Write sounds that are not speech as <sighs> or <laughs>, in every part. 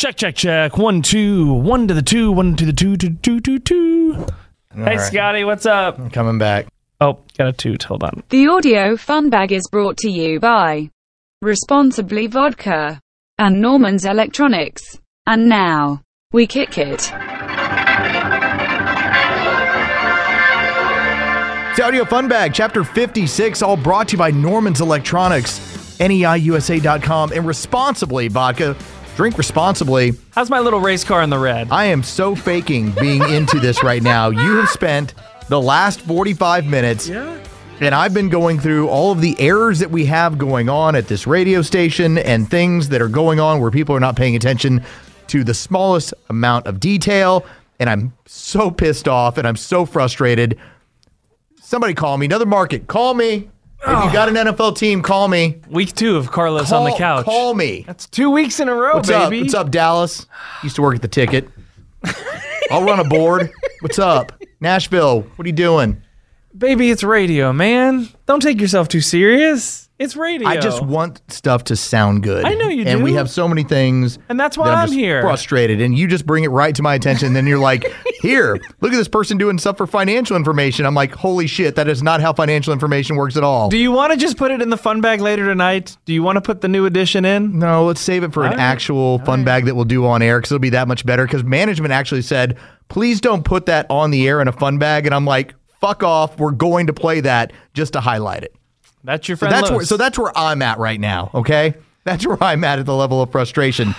Check, check, check. One, two, one to the two, one to the two, two, two, two, two. Hey, right. Scotty, what's up? I'm coming back. Oh, got a toot. Hold on. The audio fun bag is brought to you by Responsibly Vodka and Norman's Electronics. And now, we kick it. It's the Audio Fun Bag, Chapter 56, all brought to you by Norman's Electronics, NEIUSA.com, and Responsibly Vodka. Drink responsibly. How's my little race car in the red? I am so faking being into this right now. You have spent the last 45 minutes. Yeah. And I've been going through all of the errors that we have going on at this radio station and things that are going on where people are not paying attention to the smallest amount of detail. And I'm so pissed off and I'm so frustrated. Somebody call me. Another market. Call me. If you oh. got an NFL team, call me. Week two of Carlos Call, on the couch. Call me. That's two weeks in a row, What's baby. up? What's up, Dallas? Used to work at the ticket. I'll run a board. What's up? Nashville, what are you doing? Baby, it's radio, man. Don't take yourself too serious. It's radio. I just want stuff to sound good. I know you And do. we have so many things. And that's why that I'm just here. Frustrated, and you just bring it right to my attention. And then you're like, <laughs> "Here, look at this person doing stuff for financial information." I'm like, "Holy shit, that is not how financial information works at all." Do you want to just put it in the fun bag later tonight? Do you want to put the new edition in? No, let's save it for an All right. actual fun bag that we'll do on air because it'll be that much better. Because management actually said, please don't put that on the air in a fun bag. And I'm like, fuck off. We're going to play that just to highlight it. That's your So friend. that's where, so that's where I'm at right now. Okay, that's where I'm at at the level of frustration.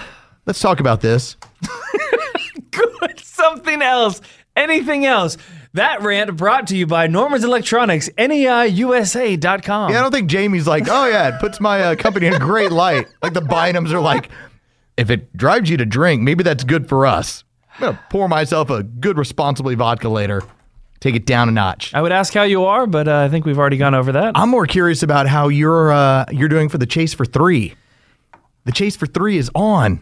Let's talk about this. <laughs> good. Something else. Anything else. That rant brought to you by Norman's Electronics, NEIUSA.com. Yeah, I don't think Jamie's like, oh yeah, it puts my uh, company in a great light. Like the Bynums are like, if it drives you to drink, maybe that's good for us. I'm gonna pour myself a good responsibly vodka later. Take it down a notch. I would ask how you are, but uh, I think we've already gone over that. I'm more curious about how you're uh, you're doing for the chase for three. The chase for three is on,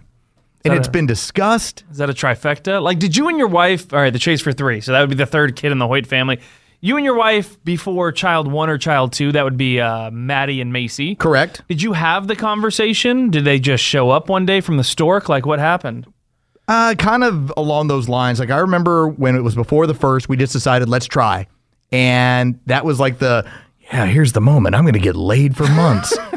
and that it's a- been discussed. Is that a trifecta? Like, did you and your wife, all right, the chase for three, so that would be the third kid in the Hoyt family. You and your wife before child one or child two, that would be uh, Maddie and Macy. Correct. Did you have the conversation? Did they just show up one day from the stork? Like, what happened? Uh, kind of along those lines. Like I remember when it was before the first, we just decided let's try, and that was like the yeah. Here's the moment. I'm going to get laid for months. <laughs>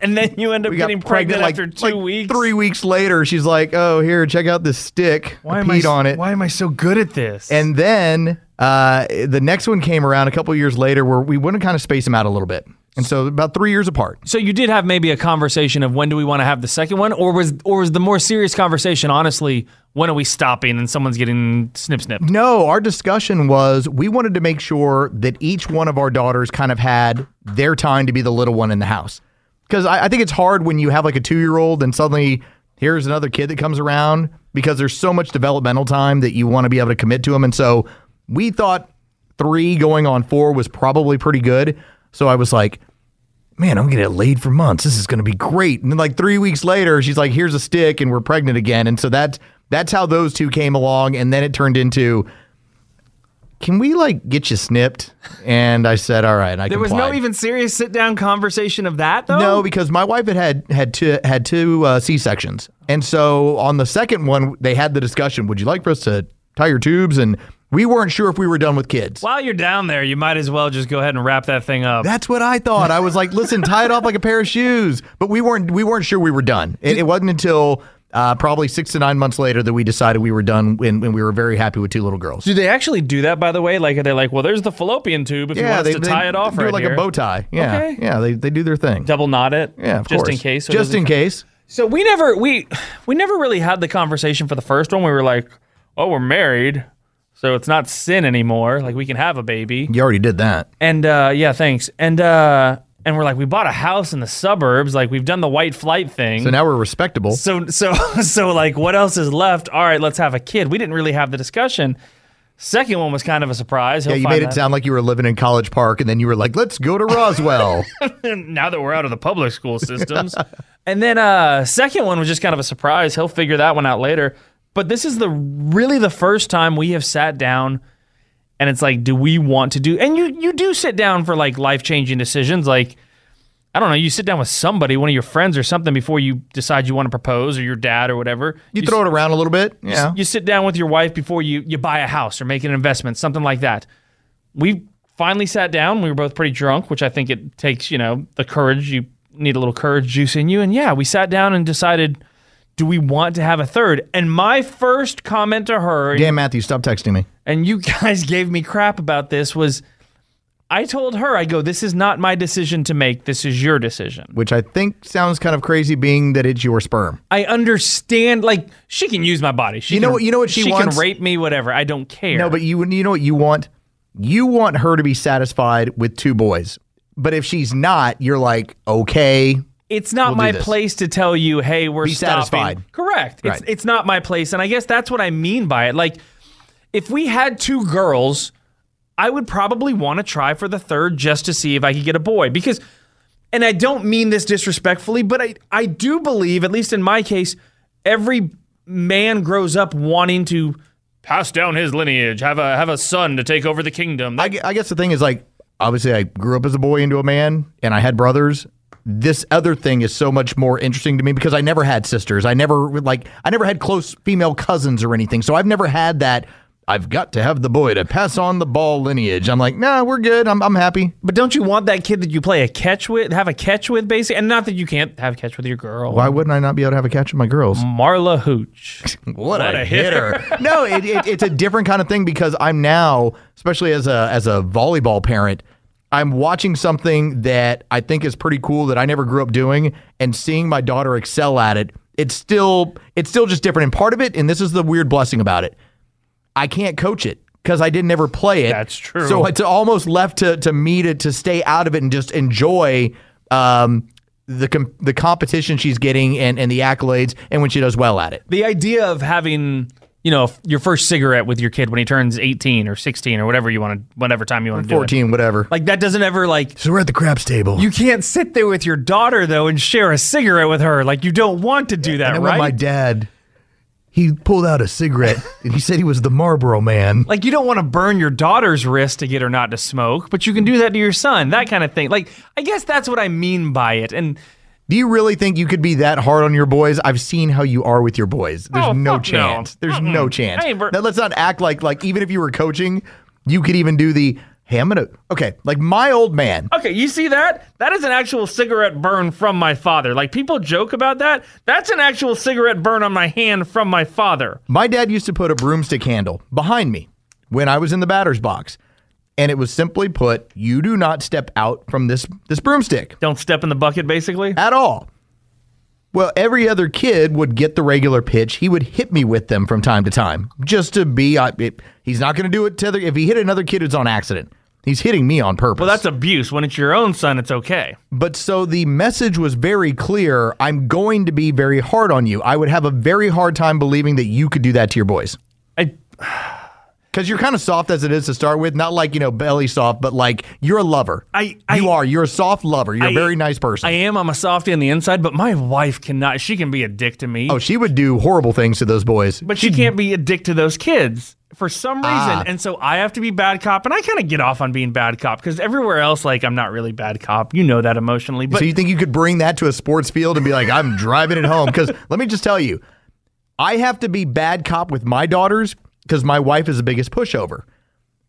And then you end up we getting pregnant, like, after two like weeks. Three weeks later, she's like, "Oh, here, check out this stick. Why I am I on it." Why am I so good at this? And then uh, the next one came around a couple years later, where we to kind of space them out a little bit, and so about three years apart. So you did have maybe a conversation of when do we want to have the second one, or was or was the more serious conversation honestly when are we stopping and someone's getting snip snip? No, our discussion was we wanted to make sure that each one of our daughters kind of had their time to be the little one in the house. Because I, I think it's hard when you have like a two year old and suddenly here's another kid that comes around because there's so much developmental time that you want to be able to commit to them. And so we thought three going on four was probably pretty good. So I was like, man, I'm gonna get laid for months. This is gonna be great. And then like three weeks later, she's like, here's a stick, and we're pregnant again. And so that's that's how those two came along. And then it turned into, can we like get you snipped? And I said, all right. I There was no even serious sit down conversation of that though. No, because my wife had had had two had two uh, C sections, and so on the second one they had the discussion. Would you like for us to tie your tubes? And we weren't sure if we were done with kids. While you're down there, you might as well just go ahead and wrap that thing up. That's what I thought. I was like, listen, tie it off like a pair of shoes. But we weren't we weren't sure we were done. It, it wasn't until uh, probably six to nine months later that we decided we were done when, when we were very happy with two little girls. do they actually do that by the way? Like are they like, well, there's the fallopian tube if you want us to tie it off do right like here. a bow tie. Yeah, Okay. yeah. They, they do their thing. Double knot it. Yeah, of just course. in case. so just doesn't- in case. So we never we we never really had the conversation for the first one. We were like, oh, we're married, so it's not sin anymore. Like we can have a baby. You already did that. And uh, yeah, thanks. And uh, and we're like, we bought a house in the suburbs. Like we've done the white flight thing. So now we're respectable. So so <laughs> so like what else is left? All right, let's have a kid. We didn't really have the discussion. Second one was kind of a surprise. Yeah, He'll you made it sound like you were living in College Park, and then you were like, "Let's go to Roswell." <laughs> now that we're out of the public school systems. <laughs> and then uh second one was just kind of a surprise. He'll figure that one out later. But this is the really the first time we have sat down and it's like, do we want to do and you you do sit down for like life changing decisions like I don't know, you sit down with somebody, one of your friends or something before you decide you want to propose or your dad or whatever. You throw it around a little bit. You- Yeah. You sit down with your wife before you, you buy a house or make an investment, something like that. We finally sat down. We were both pretty drunk, which I think it takes, you know, the courage. You need a little courage juice in you. And yeah, we sat down and decided, do we want to have a third? And my first comment to her, Dan Matthews, stop texting me. and you <laughs> guys gave me crap about this, was I told her, I go, this is not my decision to make. This is your decision. Which I think sounds kind of crazy, being that it's your sperm. I understand, like, she can use my body. She You know can- what- you know what she she wants? can rape me, whatever. I don't care. No, but you you know what you want? You want her to be satisfied with two boys. But if she's not, you're like, okay. It's not We'll my place to tell you, hey, we're Be stopping. satisfied. Correct. It's Right. it's not my place, and I guess that's what I mean by it. Like, if we had two girls, I would probably want to try for the third just to see if I could get a boy because. And I don't mean this disrespectfully, but I, I do believe, at least in my case, every man grows up wanting to pass down his lineage, have a have a son to take over the kingdom. I, I guess the thing is like, obviously, I grew up as a boy into a man, and I had brothers. This other thing is so much more interesting to me because I never had sisters. I never like I never had close female cousins or anything. So I've never had that. I've got to have the boy to pass on the ball lineage. I'm like, nah, we're good. I'm I'm happy. But don't you want that kid that you play a catch with, have a catch with, basically? And not that you can't have a catch with your girl. Why wouldn't I not be able to have a catch with my girls? Marla Hooch. <laughs> What, a hitter. no, it, it, it's a different kind of thing because I'm now, especially as a as a volleyball parent, I'm watching something that I think is pretty cool that I never grew up doing, and seeing my daughter excel at it. It's still it's still just different. And part of it, and this is the weird blessing about it, I can't coach it because I didn't ever play it. That's true. So it's almost left to to me to to stay out of it and just enjoy. Um, the com- the competition she's getting and, and the accolades and when she does well at it. The idea of having, you know, your first cigarette with your kid when he turns 18 or 16 or whatever you want to, whatever time you want to do it. 14, whatever. Like that doesn't ever like, So we're at the craps table. you can't sit there with your daughter though and share a cigarette with her. Like you don't want to do that, and right? my dad, he pulled out a cigarette <laughs> and he said he was the Marlboro man. Like you don't want to burn your daughter's wrist to get her not to smoke, but you can do that to your son, that kind of thing. Like I guess that's what I mean by it. And Do you really think you could be that hard on your boys? I've seen how you are with your boys. There's Oh, no fuck no. chance. There's no chance. Ain't now let's not act like like even if you were coaching, you could even do the hey, I'm gonna okay, like my old man. Okay, you see that? That is an actual cigarette burn from my father. Like people joke about that. That's an actual cigarette burn on my hand from my father. My dad used to put a broomstick handle behind me when I was in the batter's box. And it was simply put, you do not step out from this this broomstick. Don't step in the bucket, basically. at all. Well, every other kid would get the regular pitch. He would hit me with them from time to time, just to be. I it, he's not going to do it to other. If he hit another kid, it's on accident. He's hitting me on purpose. Well, that's abuse. When it's your own son, it's okay. But so the message was very clear. I'm going to be very hard on you. I would have a very hard time believing that you could do that to your boys. I, Because you're kind of soft as it is to start with, not like you know belly soft, but like you're a lover. I- I- you are. You're a soft lover. You're a I- very nice person. I am. I'm a softie on the inside, but my wife cannot. She can be a dick to me, oh, she would do horrible things to those boys. but she can't be a dick to those kids for some reason. Ah. And so I have to be bad cop, and I kind of get off on being bad cop because everywhere else, like I'm not really bad cop. You know that emotionally, but so you think you could bring that to a sports field and be like, I'm driving it home? Because let me just tell you, I have to be bad cop with my daughters because my wife is the biggest pushover.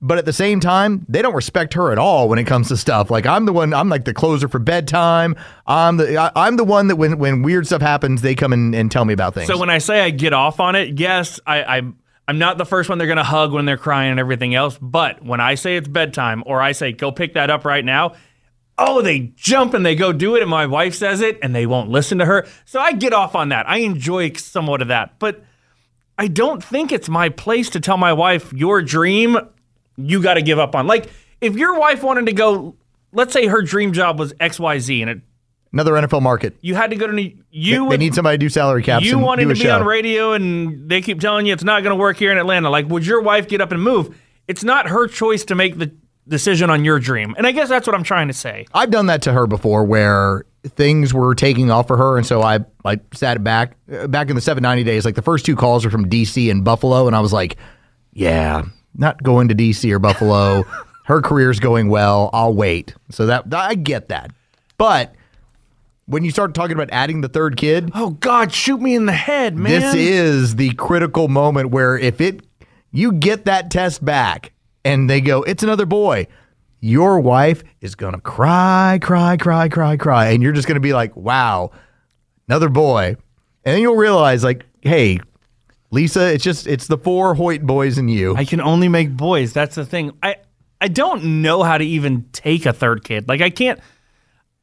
But at the same time, they don't respect her at all when it comes to stuff. Like I'm the one, I'm like the closer for bedtime. I'm the, I, I'm the one that when when weird stuff happens, they come in and tell me about things. So when I say I get off on it, yes, I, I'm I'm not the first one they're gonna hug when they're crying and everything else. But when I say it's bedtime or I say go pick that up right now, oh they jump and they go do it, and my wife says it and they won't listen to her. So I get off on that. I enjoy somewhat of that, but I don't think it's my place to tell my wife your dream you got to give up on. Like if your wife wanted to go let's say her dream job was XYZ and it, Another NFL market. you had to go to New you they, would, they need somebody to do salary caps. you wanted to be show. on radio and they keep telling you it's not going to work here in Atlanta. Like, would your wife get up and move? It's not her choice to make the decision on your dream. And I guess that's what I'm trying to say. I've done that to her before, where things were taking off for her, and so I I sat back uh, back in the 790 days. Like the first two calls were from DC and Buffalo, and I was like, yeah, not going to DC or Buffalo. <laughs> her career's going well. I'll wait. So that I get that, but when you start talking about adding the third kid, Oh God, shoot me in the head, man. this is the critical moment where if it you get that test back and they go, it's another boy, your wife is gonna cry, cry, cry, cry, cry, and you're just gonna be like, wow, another boy, and then you'll realize like, hey, Lisa, it's just it's the four Hoyt boys and you. I can only make boys. That's the thing. I I don't know how to even take a third kid. Like I can't.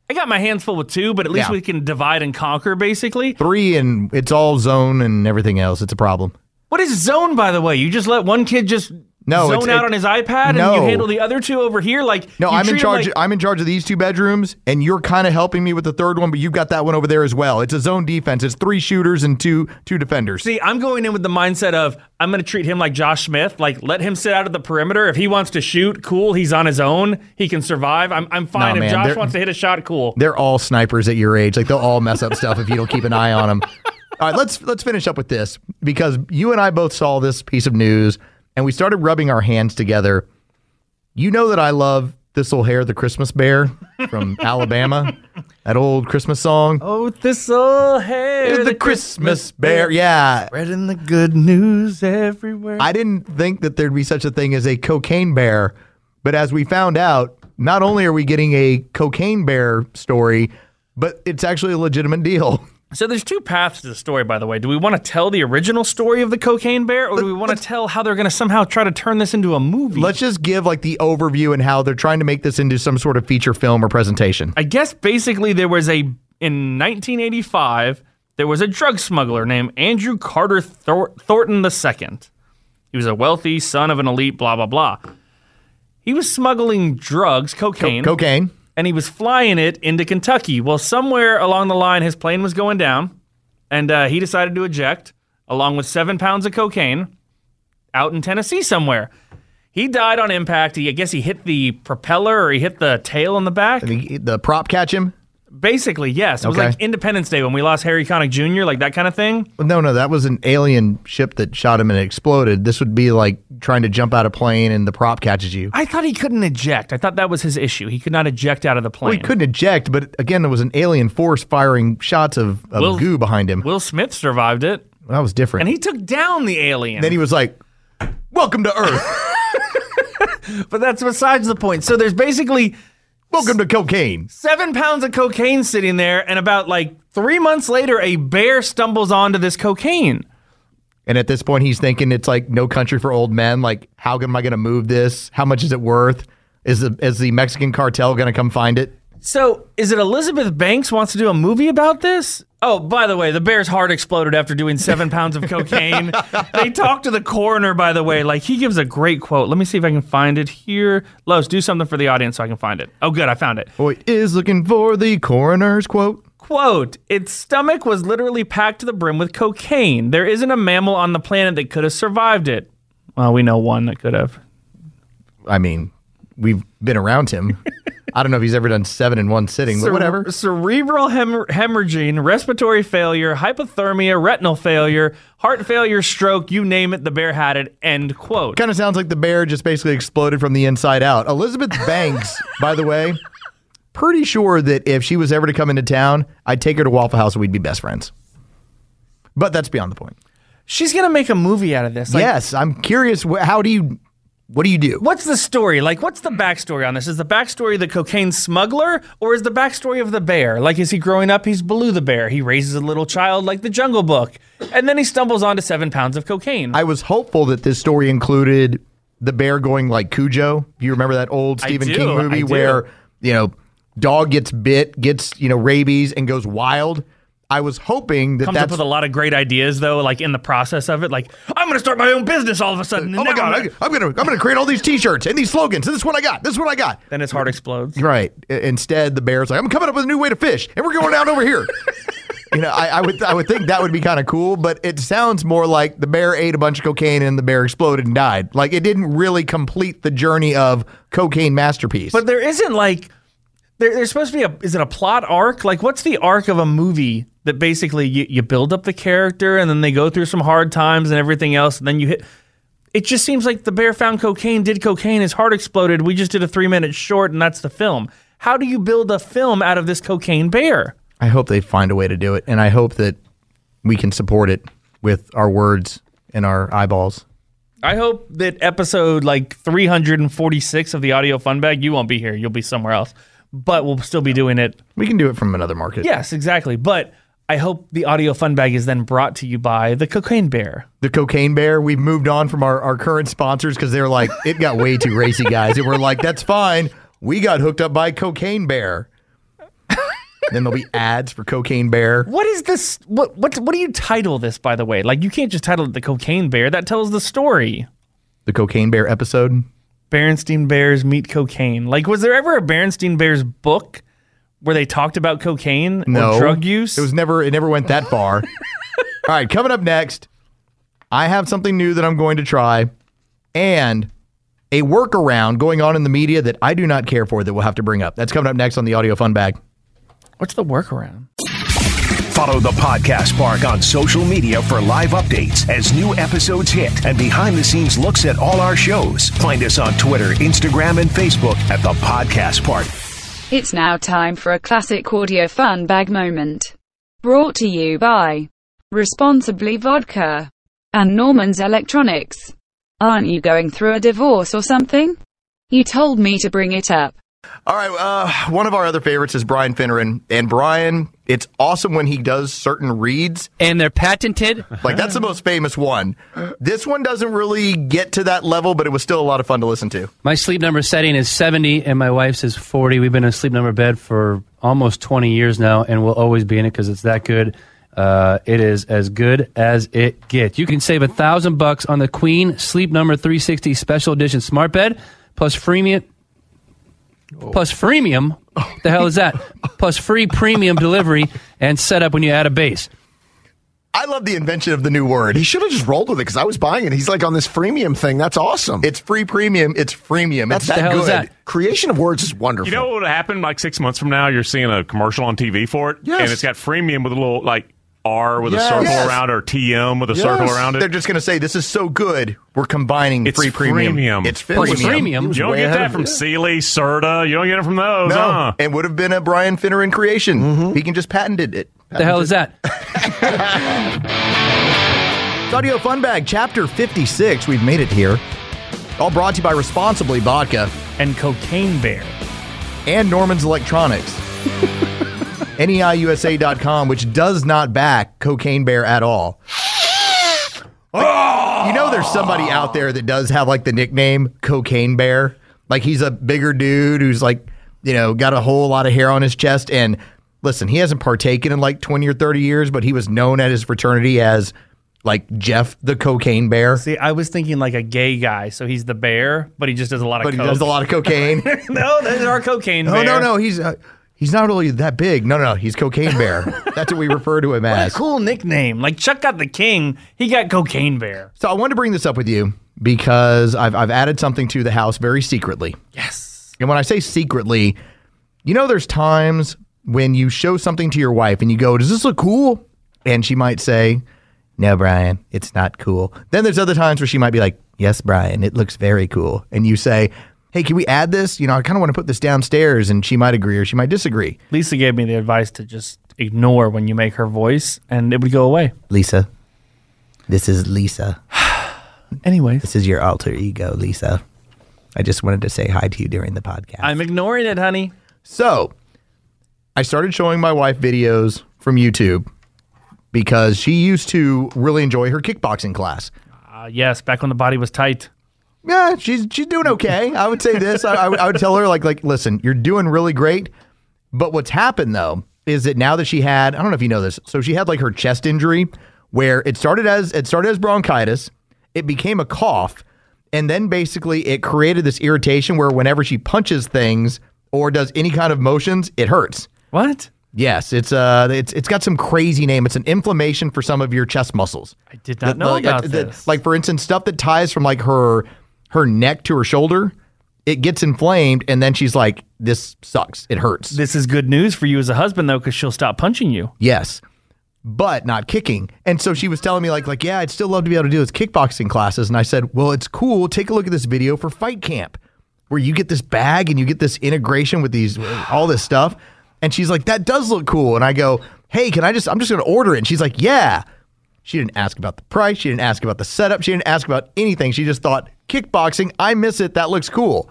I got my hands full with two, but at least Yeah. we can divide and conquer. Basically, Three and it's all zone and everything else. It's a problem. what is zone? By the way, you just let one kid just No, zone out it- on his iPad, and you handle the other two over here. Like No, I'm in charge. like- I'm in charge of these two bedrooms, and you're kind of helping me with the third one, but you've got that one over there as well. It's a zone defense. It's three shooters and two two defenders. See, I'm going in with the mindset of I'm going to treat him like Josh Smith. Like, let him sit out at the perimeter. If he wants to shoot, cool. He's on his own. He can survive. I'm, I'm fine. Nah, if man, Josh wants to hit a shot, cool. They're all snipers at your age. Like they'll all mess up stuff if you don't keep an eye on them. All right, let's let's finish up with this because you and I both saw this piece of news, and we started rubbing our hands together. You know that I love Thistle Hair, the Christmas bear from <laughs> Alabama, that old Christmas song. Oh, thistle hair, the Christmas bear. Yeah, Spreading the good news everywhere. I didn't think that there'd be such a thing as a cocaine bear, but as we found out, not only are we getting a cocaine bear story, but it's actually a legitimate deal. <laughs> so there's two paths to the story, by the way. Do we want to tell the original story of the cocaine bear, or do we want to tell how they're going to somehow try to turn this into a movie? Let's just give like the overview and how they're trying to make this into some sort of feature film or presentation. I guess basically there was a in 1985 there was a drug smuggler named Andrew Carter Thor- Thornton II. He was a wealthy son of an elite blah blah blah. He was smuggling drugs, cocaine, Cocaine. And he was flying it into Kentucky. Well, somewhere along the line his plane was going down and uh, he decided to eject along with 7 pounds of cocaine out in Tennessee somewhere. He died on impact. He, I guess he hit the propeller or he hit the tail in the back. The, the prop catch him? Basically, yes. It was Okay. like Independence Day when we lost Harry Connick Jr., like that kind of thing. No, no, that was an alien ship that shot him and it exploded. This would be like trying to jump out of a plane and the prop catches you. I thought he couldn't eject. I thought that was his issue. He could not eject out of the plane. Well, he couldn't eject, but again, there was an alien force firing shots of, of Will- goo behind him. Will Smith survived it, that was different. and he took down the alien. then he was like, "Welcome to Earth. <laughs> but that's besides the point. So there's basically Welcome to cocaine." seven pounds of cocaine sitting there, and about like three months later, a bear stumbles onto this cocaine. And at this point, he's thinking it's like no country for old men. Like, how am I going to move this? How much is it worth? Is the is the Mexican cartel going to come find it? So, is it Elizabeth Banks wants to do a movie about this? Oh, by the way, the bear's heart exploded after doing seven pounds of cocaine. <laughs> they talked to the coroner, by the way. Like, he gives a great quote. Let me see if I can find it here. Los, do something for the audience so I can find it. Oh, good, I found it. Boy is looking for the coroner's quote. Quote Its stomach was literally packed to the brim with cocaine. There isn't a mammal on the planet that could have survived it. Well, we know one that could have. I mean, we've been around him. I don't know if he's ever done seven in one sitting, but Cere- whatever. Cerebral hem- hemorrhaging, respiratory failure, hypothermia, retinal failure, heart failure, stroke, you name it, the bear had it. End quote. Kind of sounds like the bear just basically exploded from the inside out. Elizabeth Banks, by the way, pretty sure that if she was ever to come into town, I'd take her to Waffle House and we'd be best friends. But that's beyond the point. She's going to make a movie out of this. Like, yes, I'm curious. wh- How do you? What do you do? What's the story? Like, what's the backstory on this? Is the backstory the cocaine smuggler, or is the backstory of the bear? Like, is he growing up? He's Baloo the bear. He raises a little child like the Jungle Book, and then he stumbles onto seven pounds of cocaine. I was hopeful that this story included the bear going like Cujo. You remember that old Stephen do, King movie where you know dog gets bit, gets you know rabies, and goes wild. I was hoping that Comes up with a lot of great ideas though, like in the process of it. Like I'm going to start my own business all of a sudden. Oh my god! I'm I'm gonna I'm gonna create all these T-shirts and these slogans. And this is what I got. This is what I got. Then his heart explodes. Right. Instead, the bear's like, I'm coming up with a new way to fish, and we're going down over here. <laughs> you know, I, I would I would think that would be kind of cool, but it sounds more like the bear ate a bunch of cocaine and the bear exploded and died. Like it didn't really complete the journey of cocaine masterpiece. But there isn't like there, there's supposed to be a is it a plot arc? Like what's the arc of a movie that basically you, you build up the character and then they go through some hard times and everything else and then you hit it just seems like the bear found cocaine, did cocaine, his heart exploded. We just did a three minute short and that's the film. How do you build a film out of this cocaine bear? I hope they find a way to do it, and I hope that we can support it with our words and our eyeballs. I hope that episode like 346 of the audio fun bag, you won't be here. You'll be somewhere else. But we'll still be doing it We can do it from another market. Yes, exactly. But I hope the audio fun bag is then brought to you by the Cocaine Bear. the cocaine bear. We've moved on from our, our current sponsors because they're like, it got way too racy, guys. And we're like, that's fine. We got hooked up by Cocaine Bear. <laughs> then there'll be ads for Cocaine Bear. What is this? What what what do you title this? By the way, like you can't just title it the Cocaine Bear. That tells the story. The Cocaine Bear episode. Berenstein Bears meet cocaine. Like, was there ever a Berenstein Bears book where they talked about cocaine No or drug use? It was never. It never went that far. <laughs> All right, coming up next, I have something new that I'm going to try, and a workaround going on in the media that I do not care for that we'll have to bring up. That's coming up next on the Audio Fun Bag. What's the workaround? Follow the Podcast Park on social media for live updates as new episodes hit and behind the scenes looks at all our shows. Find us on Twitter, Instagram, and Facebook at the Podcast Park. It's now time for a classic audio fun bag moment. Brought to you by Responsibly Vodka and Norman's Electronics. Aren't you going through a divorce or something? You told me to bring it up. All right, uh, one of our other favorites is Brian Finneran, and Brian, it's awesome when he does certain reads. and they're patented. Like that's the most famous one. This one doesn't really get to that level, but it was still a lot of fun to listen to. My sleep number setting is 70 and my wife's is 40. We've been in a sleep number bed for almost 20 years now and we'll always be in it because it's that good. Uh, it is as good as it gets. You can save a thousand bucks on the Queen Sleep Number 360 Special Edition Smart Bed plus freemium. Plus freemium, the hell is that? Plus free premium delivery and setup when you add a base. I love the invention of the new word. He should have just rolled with it because I was buying it. He's like on this freemium thing. That's awesome. It's free premium. It's freemium. It's That's that the hell good. is that? Creation of words is wonderful. You know what would happen like six months from now? You're seeing a commercial on TV for it, Yes. and it's got freemium with a little like R with a circle Yes. around or TM with a Yes. circle around it. They're just going to say this is so good. We're combining It's free premium. freemium. It's Plus freemium. premium. He was you don't get that from it. Sealy, Serta. You don't get it from those. No, huh? and would have been a Brian Finneran creation. Mm-hmm. He can just patented it. The hell is that? It's Audio Fun Bag, Chapter 56. We've made it here. All brought to you by Responsibly Vodka And Cocaine Bear. and Norman's Electronics. <laughs> NEIUSA.com, which does not back Cocaine Bear at all. You know, there's somebody out there that does have like the nickname Cocaine Bear. Like he's a bigger dude who's like, you know, got a whole lot of hair on his chest. And listen, he hasn't partaken in like 20 or 30 years, but he was known at his fraternity as like Jeff the Cocaine Bear. See, I was thinking like a gay guy, so he's the bear, but he just does a lot of But he does a lot of cocaine. <laughs> no, there's our cocaine No, bear. no, no. He's uh, he's not really that big. No, no, no. He's Cocaine Bear. <laughs> That's what we refer to him What a as. cool nickname. Like Chuck got the king, he got cocaine bear. So I wanted to bring this up with you because I've I've added something to the house very secretly. Yes. And when I say secretly, you know, there's times when you show something to your wife and you go, "Does this look cool?" And she might say, "No, Brian, it's not cool." Then there's other times where she might be like, "Yes, Brian, it looks very cool." And you say, "Hey, can we add this? You know, I kind of want to put this downstairs." And she might agree or she might disagree. Lisa gave me the advice to just ignore when you make her voice and it would go away. Lisa, this is Lisa. <sighs> Anyways, This is your alter ego, Lisa. I just wanted to say hi to you during the podcast. I'm ignoring it, honey. So, I started showing my wife videos from YouTube because she used to really enjoy her kickboxing class. Uh, yes, back when the body was tight. Yeah, she's she's doing okay. I would say this. I, I, would, I would tell her like like listen, you're doing really great. But what's happened though is that now that she had, I don't know if you know this, so she had like her chest injury where it started as it started as bronchitis, it became a cough, and then basically it created this irritation where whenever she punches things or does any kind of motions, it hurts. What? Yes, it's uh, it's it's got some crazy name. It's an inflammation for some of your chest muscles. I did not The- know like, about the- this. Like for instance, stuff that ties from like her her neck to her shoulder, it gets inflamed, and then she's like, "This sucks. It hurts." this is good news for you as a husband, though, because she'll stop punching you. Yes. But not kicking. And so she was telling me like like yeah, I'd still love to be able to do this kickboxing classes and I said, "Well, it's cool. Take a look at this video for Fight Camp where you get this bag and you get this integration with these all this stuff." And she's like, "That does look cool." And I go, "Hey, can I just I'm just going to order it." And she's like, "Yeah." She didn't ask about the price, she didn't ask about the setup, she didn't ask about anything. She just thought, "Kickboxing, I miss it. That looks cool."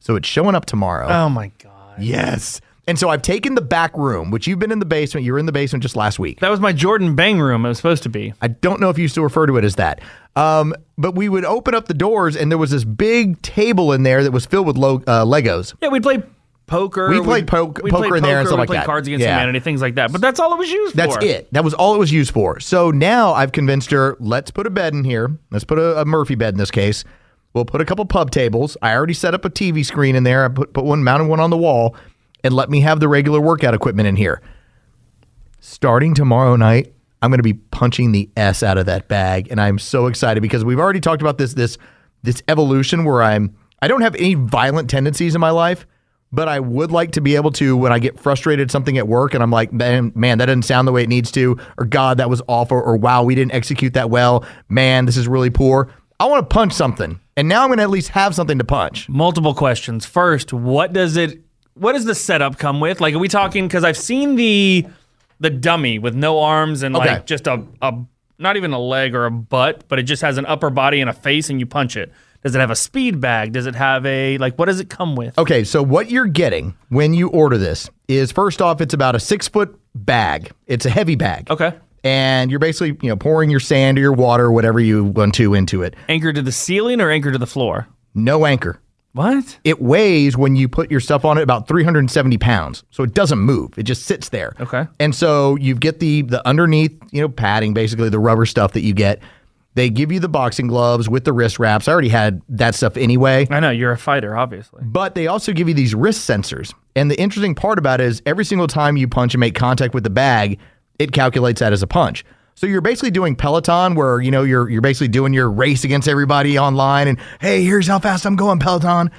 So it's showing up tomorrow. Oh my god. Yes. And so I've taken the back room, which you've been in the basement. You were in the basement just last week. That was my Jordan Bang room. It was supposed to be. I don't know if you still refer to it as that. Um, but we would open up the doors, and there was this big table in there that was filled with lo- uh, Legos. Yeah, we'd play poker. We played po- we'd poker play in there and stuff we'd like play that. Cards Against Yeah. Humanity, things like that. But that's all it was used for. That's for. it. That was all it was used for. So now I've convinced her, let's put a bed in here. Let's put a, a Murphy bed in this case. We'll put a couple pub tables. I already set up a TV screen in there. I put, put one, mounted one on the wall, and let me have the regular workout equipment in here. Starting tomorrow night, I'm going to be punching the S out of that bag, and I'm so excited because we've already talked about this this this evolution where I'm I don't have any violent tendencies in my life, but I would like to be able to when I get frustrated something at work and I'm like, man, man, that doesn't sound the way it needs to, or God, that was awful, or wow, we didn't execute that well, man, this is really poor. I want to punch something, and now I'm going to at least have something to punch. Multiple questions. First, what does it? What does the setup come with? Like, are we talking? Because I've seen the the dummy with no arms and Okay. like just a a not even a leg or a butt, but it just has an upper body and a face, and you punch it. Does it have a speed bag? Does it have a like? What does it come with? Okay, so what you're getting when you order this is first off, it's about a six foot bag. It's a heavy bag. Okay. And you're basically, you know, pouring your sand or your water, whatever you want to, into it. Anchored to the ceiling or anchored to the floor? No anchor. What? It weighs when you put your stuff on it about 370 pounds. So it doesn't move. It just sits there. Okay. And so you get the the underneath, you know, padding, basically the rubber stuff that you get. They give you the boxing gloves with the wrist wraps. I already had that stuff anyway. I know you're a fighter, obviously. But they also give you these wrist sensors. And the interesting part about it is every single time you punch and make contact with the bag, it calculates that as a punch. So you're basically doing Peloton where, you know, you're you're basically doing your race against everybody online and hey, here's how fast I'm going Peloton.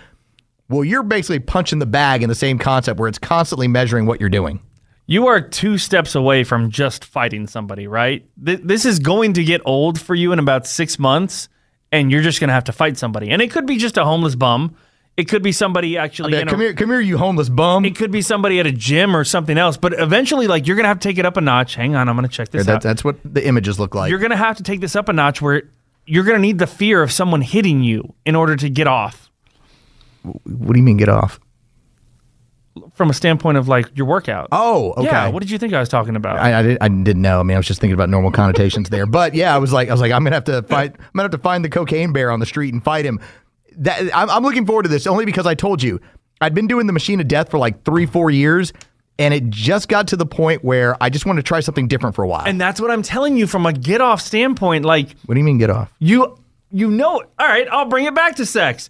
Well, you're basically punching the bag in the same concept where it's constantly measuring what you're doing. You are two steps away from just fighting somebody, right? Th- this is going to get old for you in about six months, and you're just going to have to fight somebody. And it could be just a homeless bum. It could be somebody actually. Yeah, a- come here, come here, you homeless bum. It could be somebody at a gym or something else. But eventually, like you're going to have to take it up a notch. Hang on, I'm going to check this That- out. that's what the images look like. You're going to have to take this up a notch where you're going to need the fear of someone hitting you in order to get off. what do you mean get off? From a standpoint of like your workout. Oh, okay. Yeah. What did you think I was talking about? I, I, didn't, I didn't know. I mean, I was just thinking about normal connotations there. But yeah, I was like, I was like, I'm gonna have to fight. I'm gonna have to find the cocaine bear on the street and fight him. That I'm, I'm looking forward to this only because I told you I'd been doing the machine of death for like three, four years, and it just got to the point where I just wanted to try something different for a while. and that's what I'm telling you from a get off standpoint. Like what do you mean get off? You you know all right, I'll bring it back to sex.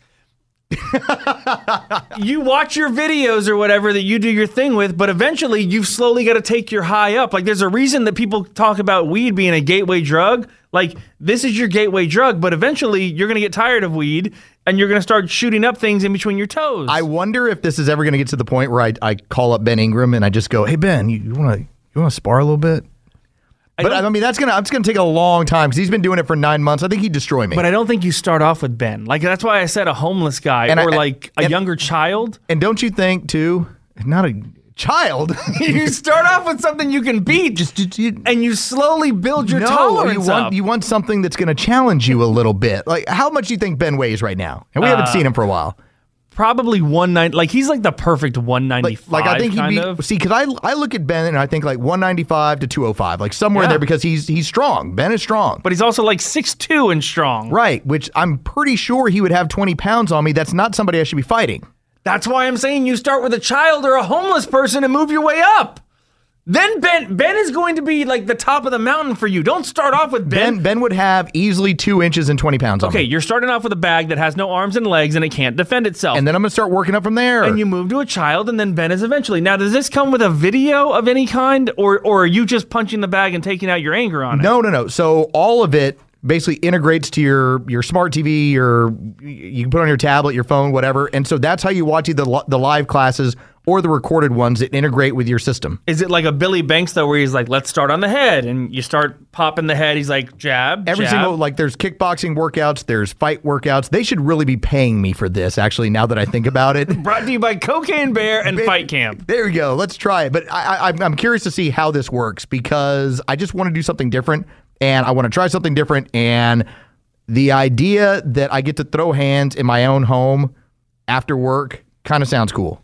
<laughs> you watch your videos or whatever that you do your thing with, but eventually you've slowly got to take your high up. Like there's a reason that people talk about weed being a gateway drug. Like this is your gateway drug, but eventually you're going to get tired of weed and you're going to start shooting up things in between your toes. I wonder if this is ever gonna get to the point where I, I call up Ben Ingram and I just go, Hey Ben, you want to you want to spar a little bit? But I, mean, that's gonna it's gonna take a long time because he's been doing it for nine months. I think he'd destroy me. but I don't think you start off with Ben. Like that's why I said a homeless guy And I- or like a and- younger child. and don't you think too? Not a child. <laughs> you start off with something you can beat, just, just you, and you slowly build your no, tolerance you want up. you want something that's going to challenge you a little bit. Like how much do you think Ben weighs right now? And we Uh, haven't seen him for a while. Probably one nine. Like he's like the perfect one ninety Like, like I think he'd be of. see because I I look at Ben and I think like 195 to 205, like somewhere Yeah. there because he's he's strong. Ben is strong. but he's also like six two and strong. Right, which I'm pretty sure he would have 20 pounds on me. That's not somebody I should be fighting. That's why I'm saying you start with a child or a homeless person and move your way up. Then Ben Ben is going to be like the top of the mountain for you. Don't start off with Ben. Ben Ben would have easily two inches and twenty pounds on okay, me. you're starting off with a bag that has no arms and legs and it can't defend itself. and then I'm gonna start working up from there. and you move to a child, and then Ben is eventually. Now, does this come with a video of any kind, or or are you just punching the bag and taking out your anger on it? No, no, no. So all of it basically integrates to your your smart TV, your you can put on your tablet, your phone, whatever. And so that's how you watch either the, the live classes or the recorded ones that integrate with your system. Is it like a Billy Blanks though, where he's like, "Let's start on the head," and you start popping the head? He's like, "Jab, Every jab. single like there's kickboxing workouts, there's fight workouts. They should really be paying me for this. Actually, now that I think about it. <laughs> Brought to you by Cocaine Bear and Fight Camp. There we go. Let's try it. But I, I, I'm- I'm curious to see how this works because I just want to do something different and I want to try something different. And the idea that I get to throw hands in my own home after work kind of sounds cool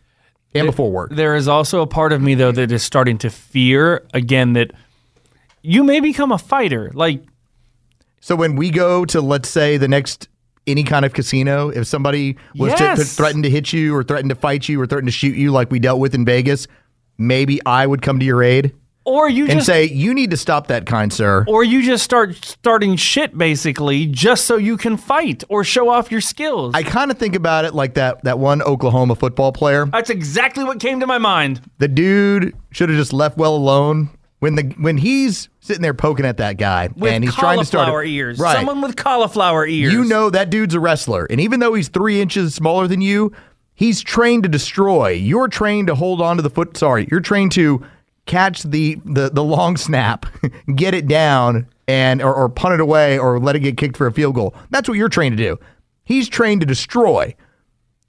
and before work. There is also a part of me though that is starting to fear again that you may become a fighter. Like So when we go to, let's say, the next any kind of casino, if somebody was to, to threaten to hit you or threaten to fight you or threaten to shoot you like we dealt with in Vegas, maybe I would come to your aid or you and just say, you need to stop that, kind sir. or you just start starting shit basically just so you can fight or show off your skills. I kind of think about it like that that one Oklahoma football player. That's exactly what came to my mind. The dude should have just left well alone when the when he's sitting there poking at that guy With and he's trying to start cauliflower ears. Right. Someone with cauliflower ears. you know that dude's a wrestler, and even though he's three inches smaller than you, he's trained to destroy. You're trained to hold on to the foot. Sorry, you're trained to catch the the, the long snap, <laughs> get it down, and or, or punt it away, or let it get kicked for a field goal. That's what you're trained to do. He's trained to destroy.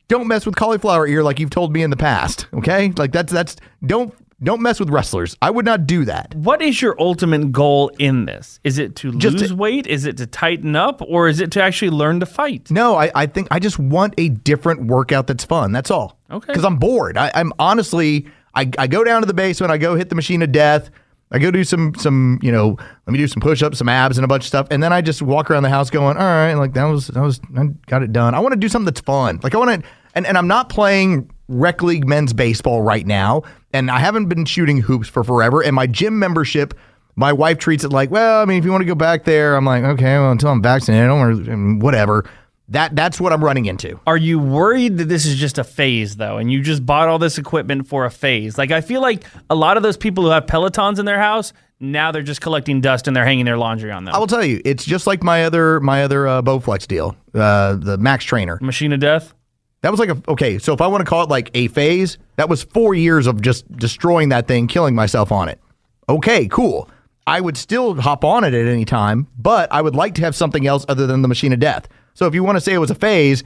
Don't mess with cauliflower ear like you've told me in the past. Okay, like that's that's don't don't mess with wrestlers. I would not do that. What is your ultimate goal in this? Is it to Just lose to- weight? Is it to tighten up? Or is it to actually learn to fight? No, I, I think I just want a different workout that's fun. That's all. Okay. Because I'm bored. I, I'm honestly, I, I go down to the basement, I go hit the machine of death, I go do some some, you know, let me do some push ups, some abs, and a bunch of stuff, and then I just walk around the house going, all right, like that was that was I got it done. I want to do something that's fun. Like I want to, and and I'm not playing rec league men's baseball right now, and I haven't been shooting hoops for forever, and my gym membership. My wife treats it like, well, I mean, if you want to go back there, I'm like, okay, well, until I'm vaccinated, I don't whatever. That that's what I'm running into. Are you worried that this is just a phase though, and you just bought all this equipment for a phase? Like I feel like a lot of those people who have Pelotons in their house now they're just collecting dust and they're hanging their laundry on them. I will tell you, it's just like my other my other uh, Bowflex deal, uh, the Max Trainer. Machine of Death. That was like a okay. So if I want to call it like a phase, that was four years of just destroying that thing, killing myself on it. Okay, cool. I would still hop on it at any time, but I would like to have something else other than the Machine of Death. So if you want to say it was a phase,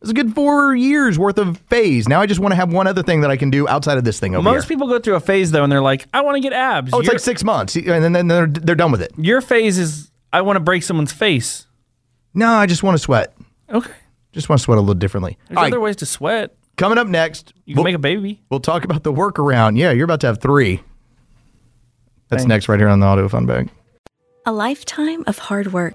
it's a good four years worth of phase. Now I just want to have one other thing that I can do outside of this thing over Most here. people go through a phase though, and they're like, "I want to get abs." oh, it's your, like six months, and then they're they're done with it. your phase is, "I want to break someone's face." No, I just want to sweat. Okay, Just want to sweat a little differently. there's All right, other ways to sweat. coming up next, You can we'll- make a baby. We'll talk about the workaround. Yeah, you're about to have three. That's Thanks. next right here on the Audio Fun Bag. A lifetime of hard work,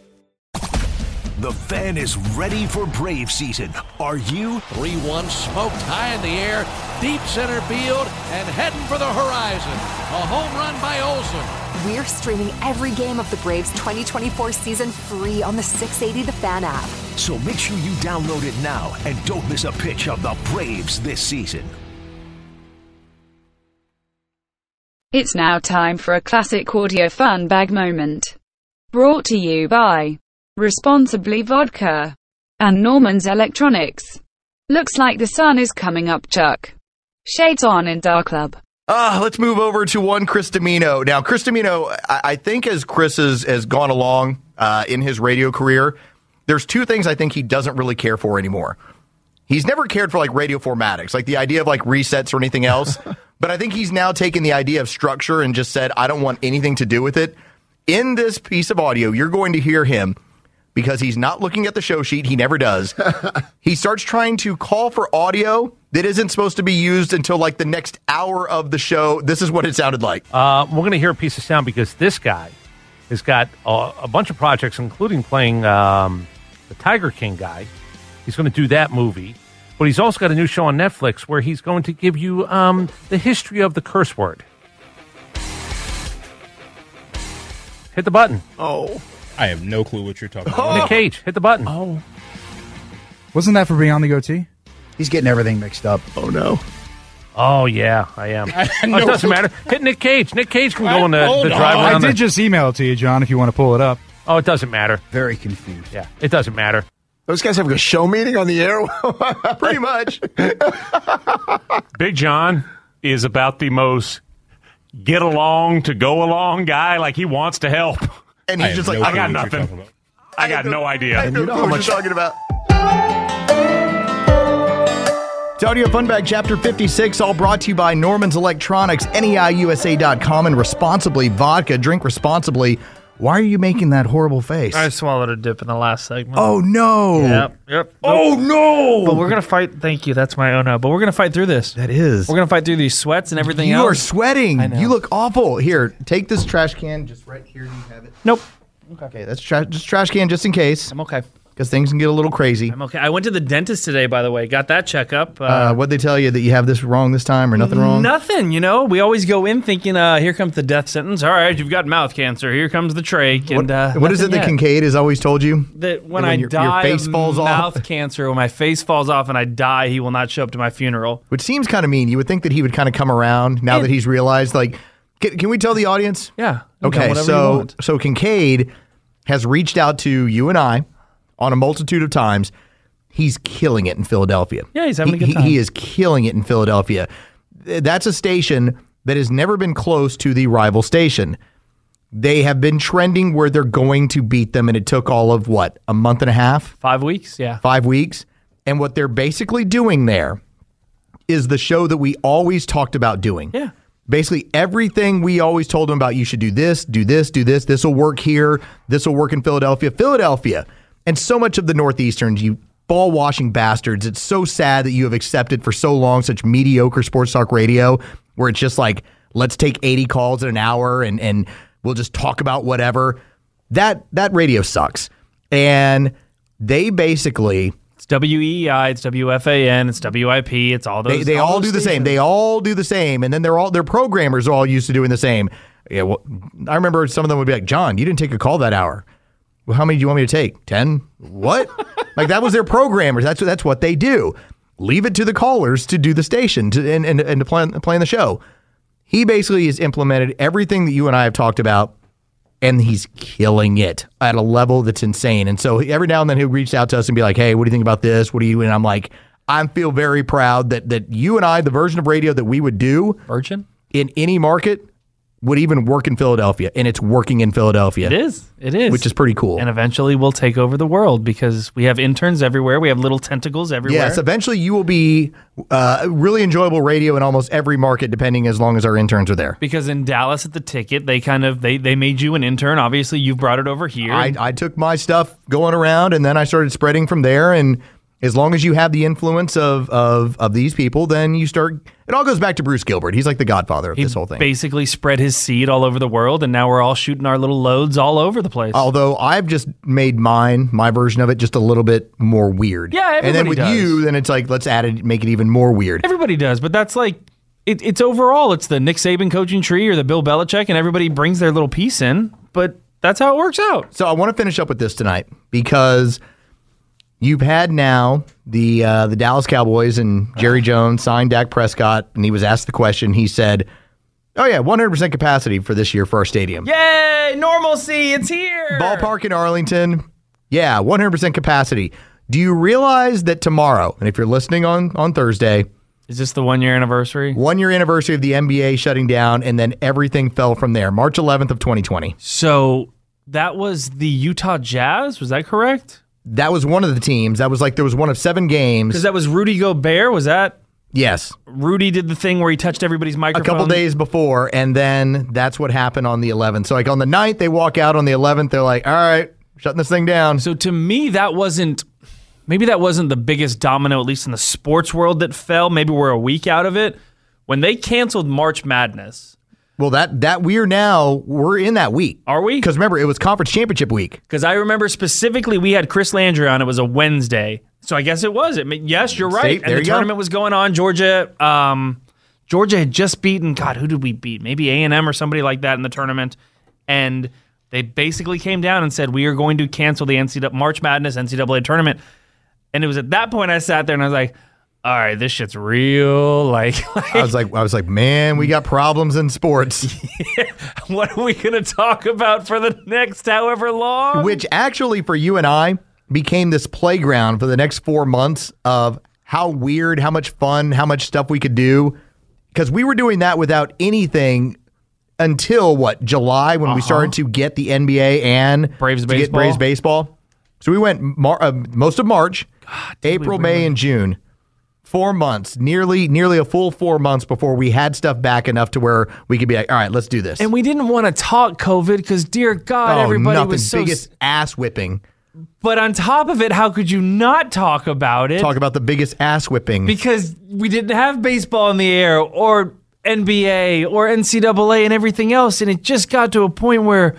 The fan is ready for Brave season. Are you? 3 1 smoked high in the air, deep center field, and heading for the horizon. A home run by Olson. We're streaming every game of the Braves 2024 season free on the 680 The Fan app. So make sure you download it now and don't miss a pitch of the Braves this season. It's now time for a classic audio fun bag moment. Brought to you by Responsibly Vodka and Norman's Electronics. Looks like the sun is coming up, Chuck. Shades on in Dark Club. Uh, let's move over to one Chris Dimino. Now, Chris Dimino, I, I think as Chris has, has gone along uh, in his radio career, there's two things I think he doesn't really care for anymore. He's never cared for like radio formatics, like the idea of like resets or anything else. <laughs> but I think he's now taken the idea of structure and just said, I don't want anything to do with it. In this piece of audio, you're going to hear him because he's not looking at the show sheet. He never does. <laughs> he starts trying to call for audio that isn't supposed to be used until like the next hour of the show. This is what it sounded like. Uh, we're going to hear a piece of sound because this guy has got a, a bunch of projects, including playing um, the Tiger King guy. He's going to do that movie. But he's also got a new show on Netflix where he's going to give you um, the history of the curse word. Hit the button. Oh. I have no clue what you're talking about. Nick Cage, hit the button. Oh. Wasn't that for Beyond the Goatee? He's getting everything mixed up. Oh no. Oh yeah, I am. <laughs> I oh, it doesn't matter. Hit Nick Cage. Nick Cage can go on the, Hold the on. drive I did the- just email it to you, John, if you want to pull it up. oh, it doesn't matter. Very confused. Yeah, it doesn't matter. Those guys having a show meeting on the air? <laughs> Pretty much. <laughs> Big John is about the most get along to go along guy. Like he wants to help. And I he's have just like, no I got nothing. talking. I got no I idea. have no you know clue how what much- you're talking about. It's Audio Fun Bag Chapter 56, all brought to you by Norman's Electronics, NEIUSA.com, and Responsibly Vodka. Drink responsibly. Why are you making that horrible face? I swallowed a dip in the last segment. oh, no. Yep. Yep. Oh, no. But we're gonna fight. Thank you. That's my oh uh, no. But we're gonna fight through this. That is. We're gonna fight through these sweats and everything You else. are sweating. I know. You look awful. Here, take this trash can just right here. You have it. Nope. Okay, that's tra- just trash can just in case, I'm okay. Because things can get a little crazy. I'm okay. I went to the dentist today, by the way. Got that checkup. Uh, Uh, what'd they tell you that you have this wrong this time or nothing wrong? Nothing, you know. We always go in thinking, uh, "Here comes the death sentence." All right, you've got mouth cancer. Here comes the trach. What, And uh, what is it nothing that yet. Kincaid has always told you? that when, when I your- your die face of falls off? mouth cancer, when my face falls off and I die, he will not show up to my funeral. Which seems kind of mean. You would think that he would kind of come around now that he's realized. Like, can, can we tell the audience? Yeah. Okay, so so Kincaid has reached out to you and I on a multitude of times. He's killing it in Philadelphia. Yeah, he's having He- a good time. He is killing it in Philadelphia. That's a station that has never been close to the rival station. They have been trending where they're going to beat them, and it took all of what a month and a half five weeks. Yeah. five weeks. And what they're basically doing there is the show that we always talked about doing. Yeah. Basically, everything we always told them about you should do this, do this, do this, this will work here, this will work in Philadelphia. Philadelphia, and so much of the Northeasterns, you ball washing bastards. It's so sad that you have accepted for so long such mediocre sports talk radio where it's just like, let's take 80 calls in an hour and, and we'll just talk about whatever. That that radio sucks. And they basically It's WEEI. It's WFAN. It's WIP. It's all those. they, they all, those do the same. They all do the same, and then they're all their programmers are all used to doing the same. Yeah, well, I remember some of them would be like, "John, you didn't take a call that hour. Well, how many do you want me to take? Ten? What? <laughs> like that was their programmers. That's that's what they do. Leave it to the callers to do the station to, and and and to plan plan the show. He basically has implemented everything that you and I have talked about and he's killing it at a level that's insane. And so every now and then he'll reach out to us and be like, "Hey, what do you think about this? What do you?" And I'm like, I feel very proud that that you and I, the version of radio that we would do Virgin. in any market, would even work in Philadelphia, and it's working in Philadelphia. It is. It is. which is pretty cool. And eventually we'll take over the world because we have interns everywhere. We have little tentacles everywhere. Yes, eventually you will be uh, really enjoyable radio in almost every market, depending as long as our interns are there. because in Dallas at the ticket, they kind of they they made you an intern. Obviously, you've brought it over here. I, I took my stuff going around and then I started spreading from there. And as long as you have the influence of, of, of these people, then you start. It all goes back to Bruce Gilbert. He's like the godfather of he this whole thing. basically spread his seed all over the world, and now we're all shooting our little loads all over the place. Although I've just made mine, my version of it, just a little bit more weird. Yeah, everybody And then with does. you, then it's like, let's add it, make it even more weird. Everybody does, but that's like it, it's overall. It's the Nick Saban coaching tree or the Bill Belichick, and everybody brings their little piece in. But that's how it works out. So I want to finish up with this tonight because you've had now the uh, the Dallas Cowboys and Jerry <sighs> Jones signed Dak Prescott, and he was asked the question. He said, "Oh yeah, 100% capacity for this year for our stadium." Yay! Normalcy, it's here. Ballpark in Arlington, yeah, 100% capacity. Do you realize that tomorrow, and if you're listening on on Thursday, Is this the one year anniversary? one year anniversary of the NBA shutting down, and then everything fell from there, March 11th of 2020. So that was the Utah Jazz. Was that correct? That was one of the teams. That was like there was one of seven games. Because that was Rudy Gobert. Was that? Yes. Rudy did the thing where he touched everybody's microphone. A couple days before, and then that's what happened on the 11th. So, like on the 9th, they walk out. On the 11th, they're like, all right, shutting this thing down. So to me, that wasn't. Maybe that wasn't the biggest domino, at least in the sports world, that fell. Maybe we're a week out of it. When they canceled March Madness, Well, that that we're now we're in that week. Are we? Because remember, it was conference championship week. because I remember specifically we had Chris Landry on. It was a Wednesday, so I guess it was. It yes, you're right. See, and the you go. tournament was going on. Georgia, um, Georgia had just beaten. God, who did we beat? Maybe A and M or somebody like that in the tournament, and they basically came down and said we are going to cancel the NCAA March Madness NCAA tournament. And it was at that point I sat there and I was like, all right, this shit's real. <laughs> Like, I was like, I was like, man, we got problems in sports. <laughs> what are we going to talk about for the next however long? Which actually, for you and I, became this playground for the next four months of how weird, how much fun, how much stuff we could do. Because we were doing that without anything until what July when we started to get the NBA and Uh-huh. Braves baseball? Braves baseball. So we went Mar- uh, most of March, April, May, and June. Four months, nearly nearly a full four months before we had stuff back enough to where we could be like, all right, let's do this. And we didn't want to talk COVID because, dear God, oh, everybody nothing. was so. biggest ass whipping. but on top of it, how could you not talk about it? Talk about the biggest ass whipping. because we didn't have baseball in the air or NBA or NCAA and everything else, and it just got to a point where.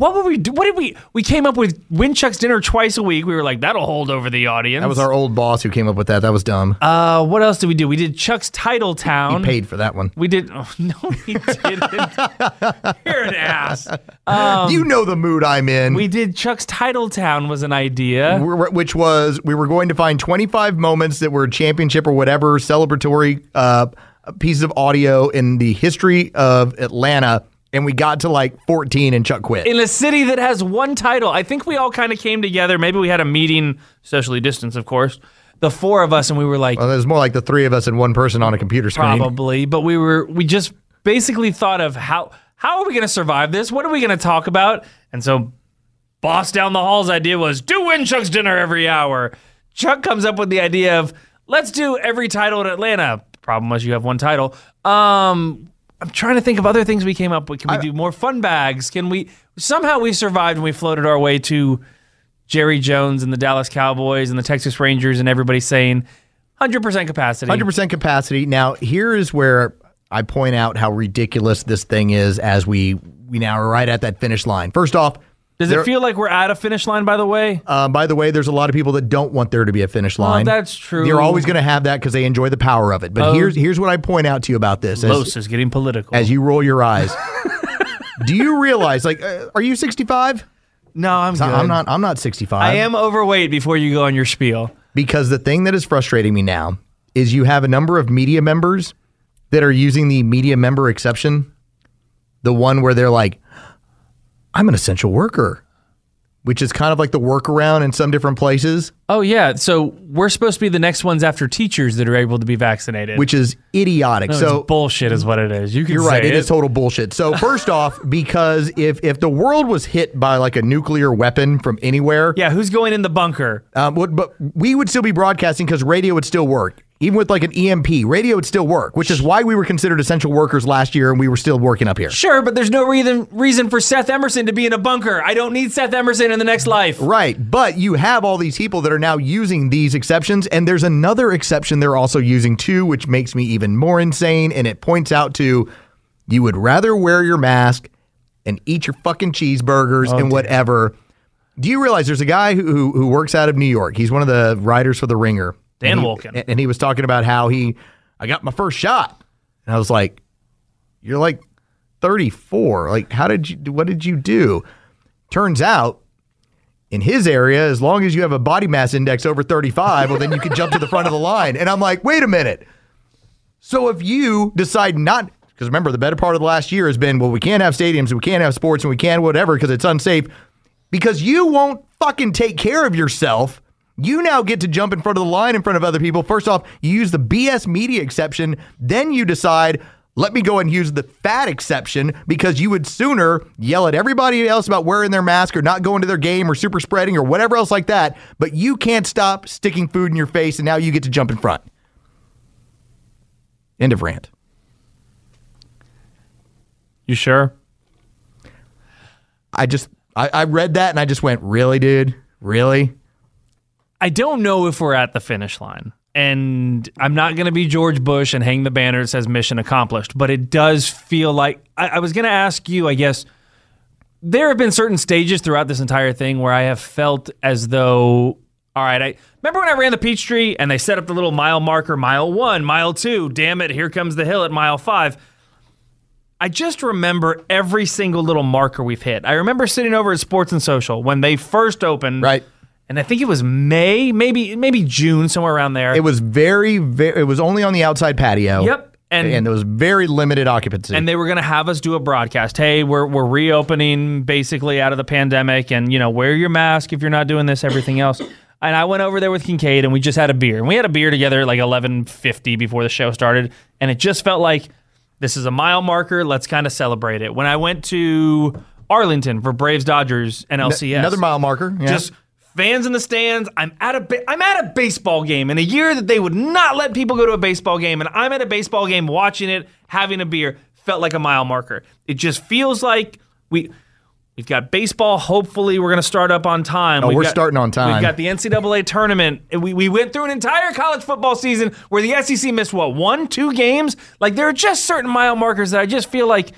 What would we do? What did we? We came up with Winchuck's dinner twice a week. We were like, that'll hold over the audience. That was our old boss who came up with that. That was dumb. Uh, what else did we do? We did Chuck's Title he Town. paid for that one. We did. Oh, <laughs> no, he didn't. <laughs> You're an ass. <laughs> you know the mood I'm in. Um, We did Chuck's Title Town was an idea. Wh- which was we were going to find 25 moments that were championship or whatever celebratory uh, pieces of audio in the history of Atlanta, and we got to like 14 and Chuck quit. in a city that has one title. I think we all kind of came together. Maybe we had a meeting, socially distanced, of course. The four of us, and we were like, well, there's more like the three of us and one person on a computer screen. probably, but we were we just basically thought of how how are we going to survive this? What are we going to talk about? And so, boss down the hall's idea was do win Chuck's dinner every hour. Chuck comes up with the idea of let's do every title in Atlanta. Problem was you have one title. Um, I'm trying to think of other things we came up with. Can we do more fun bags? Can we somehow we survived and we floated our way to Jerry Jones and the Dallas Cowboys and the Texas Rangers and everybody saying 100% capacity. 100% capacity. Now, here is where I point out how ridiculous this thing is as we we now are right at that finish line. First off, Does there- it feel like we're at a finish line, by the way? Uh, by the way, there's a lot of people that don't want there to be a finish line. that's true. You're always going to have that because they enjoy the power of it. But Oh. here's here's what I point out to you about this. As, is getting political. as you roll your eyes, <laughs> do you realize? Like, uh, are you 65? no, I'm good. I'm not. I'm not 65. I am overweight before you go on your spiel. because the thing that is frustrating me now is you have a number of media members that are using the media member exception, the one where they're like, "I'm an essential worker," which is kind of like the workaround in some different places. Oh, yeah. So we're supposed to be the next ones after teachers that are able to be vaccinated. which is idiotic. No, so it's bullshit is what it is. You can you're right. It is total bullshit. So first <laughs> off, because if if the world was hit by like a nuclear weapon from anywhere, Yeah, who's going in the bunker? um, would, but we would still be broadcasting because radio would still work. Even with like an EMP, radio would still work, which is why we were considered essential workers last year and we were still working up here. Sure, but there's no reason reason for Seth Emerson to be in a bunker. I don't need Seth Emerson in the next life. Right. But you have all these people that are now using these exceptions. And there's another exception they're also using too, which makes me even more insane. And it points out to you would rather wear your mask and eat your fucking cheeseburgers oh, and whatever. Do you realize there's a guy who, who, who works out of New York? He's one of the writers for The Ringer. Dan and he, Wolken. And he was talking about how he, I got my first shot. And I was like, you're like 34. Like, how did you, what did you do? Turns out, in his area, as long as you have a body mass index over 35, well, then you can jump to the front of the line. And I'm like, wait a minute. So if you decide not, because remember, the better part of the last year has been, well, we can't have stadiums, and we can't have sports, and we can't whatever because it's unsafe, because you won't fucking take care of yourself. You now get to jump in front of the line in front of other people. First off, you use the BS media exception. Then you decide, let me go and use the fat exception because you would sooner yell at everybody else about wearing their mask or not going to their game or super spreading or whatever else like that. But you can't stop sticking food in your face, and now you get to jump in front. End of rant. You sure? I just I, I read that and I just went, really, dude, really. I don't know if we're at the finish line. And I'm not going to be George Bush and hang the banner that says mission accomplished, but it does feel like I, I was going to ask you, I guess, there have been certain stages throughout this entire thing where I have felt as though, all right, I remember when I ran the Peachtree and they set up the little mile marker, mile one, mile two, damn it, here comes the hill at mile five. I just remember every single little marker we've hit. I remember sitting over at Sports and Social when they first opened. Right. And I think it was May, maybe maybe June, somewhere around there. It was very, very. It was only on the outside patio. Yep. And, And- there was very limited occupancy. and they were going to have us do a broadcast. Hey, we're we're reopening basically out of the pandemic, and you know, wear your mask if you're not doing this. Everything else. <laughs> And I went over there with Kincaid, and we just had a beer. And we had a beer together at like 11:50 before the show started, and it just felt like this is a mile marker. Let's kind of celebrate it. When I went to Arlington for Braves Dodgers NLCS, another mile marker. Yeah. just fans in the stands. I'm at a ba- I'm at a baseball game in a year that they would not let people go to a baseball game, and I'm at a baseball game watching it, having a beer. Felt like a mile marker. It just feels like we. We've got baseball. Hopefully, we're going to start up on time. Oh, We've we're got- starting on time. We've got the NCAA tournament. We, we went through an entire college football season where the SEC missed, what, one, two games? Like, there are just certain mile markers that I just feel like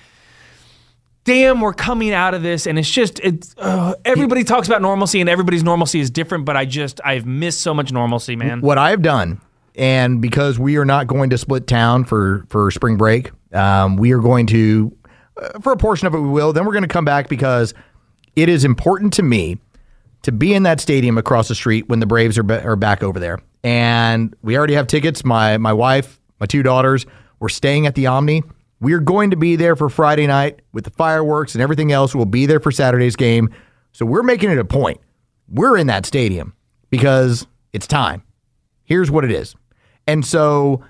damn, we're coming out of this, and it's just it's uh, everybody talks about normalcy, and everybody's normalcy is different. But I just I've missed so much normalcy, man. What I have done, and because we are not going to split town for for spring break, um, we are going to, uh, for a portion of it, we will. Then we're going to come back because it is important to me to be in that stadium across the street when the Braves are, are back over there. And we already have tickets. My my wife, my two daughters, we're staying at the Omni. We are going to be there for Friday night with the fireworks and everything else. We'll be there for Saturday's game. So we're making it a point. We're in that stadium because it's time. Here's what it is. And so,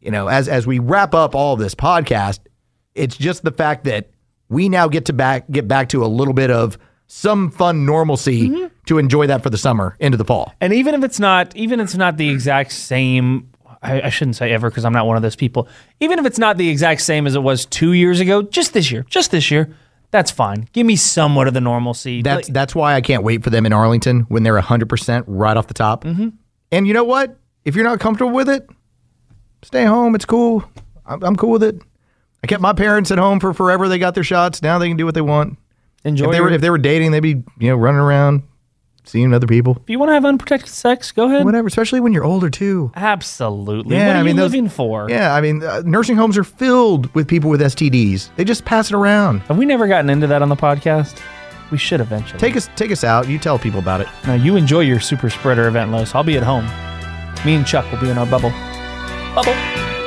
you know, as as we wrap up all of this podcast, it's just the fact that we now get to back get back to a little bit of some fun normalcy mm-hmm. to enjoy that for the summer into the fall. And even if it's not, even if it's not the exact same, I, I shouldn't say ever because I'm not one of those people. Even if it's not the exact same as it was two years ago, just this year, just this year, that's fine. Give me somewhat of the normalcy. That's that's why I can't wait for them in Arlington when they're 100% right off the top. Mhm. And you know what? If you're not comfortable with it, stay home. It's cool. I'm, I'm cool with it. I kept my parents at home for forever. They got their shots. Now they can do what they want. Enjoy If they were if they were dating, they'd be you know running around, seeing other people. if you want to have unprotected sex, go ahead. Whatever. Especially when you're older too. Absolutely. Yeah, what are I mean, you those- living for? Yeah, I mean, uh, nursing homes are filled with people with STDs. They just pass it around. Have we never gotten into that on the podcast? We should eventually. Take us take us out. You tell people about it. Now you enjoy your super spreader event, Los. I'll be at home. Me and Chuck will be in our bubble. Bubble.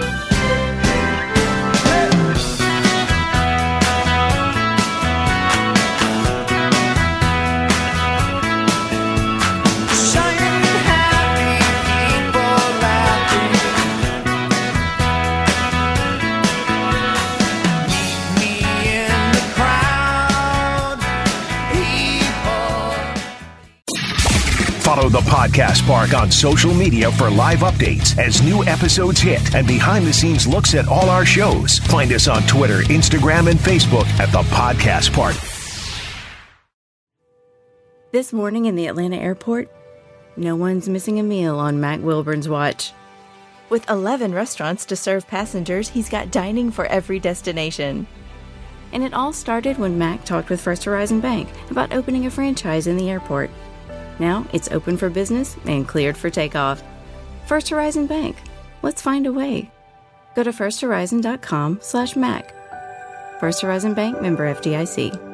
Podcast Park on social media for live updates as new episodes hit and behind the scenes looks at all our shows. Find us on Twitter, Instagram, and Facebook at the Podcast Park. This morning in the Atlanta airport, no one's missing a meal on Mac Wilburn's watch. With 11 restaurants to serve passengers, he's got dining for every destination. And it all started when Mac talked with First Horizon Bank about opening a franchise in the airport. Now it's open for business and cleared for takeoff. First Horizon Bank. Let's find a way. Go to firsthorizon.com slash Mac. First Horizon Bank member FDIC.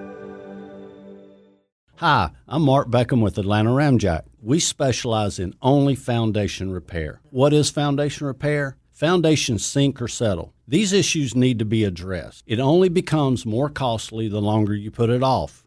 Hi, I'm Mark Beckham with Atlanta Ramjack. We specialize in only foundation repair. What is foundation repair? Foundations sink or settle. These issues need to be addressed. It only becomes more costly the longer you put it off.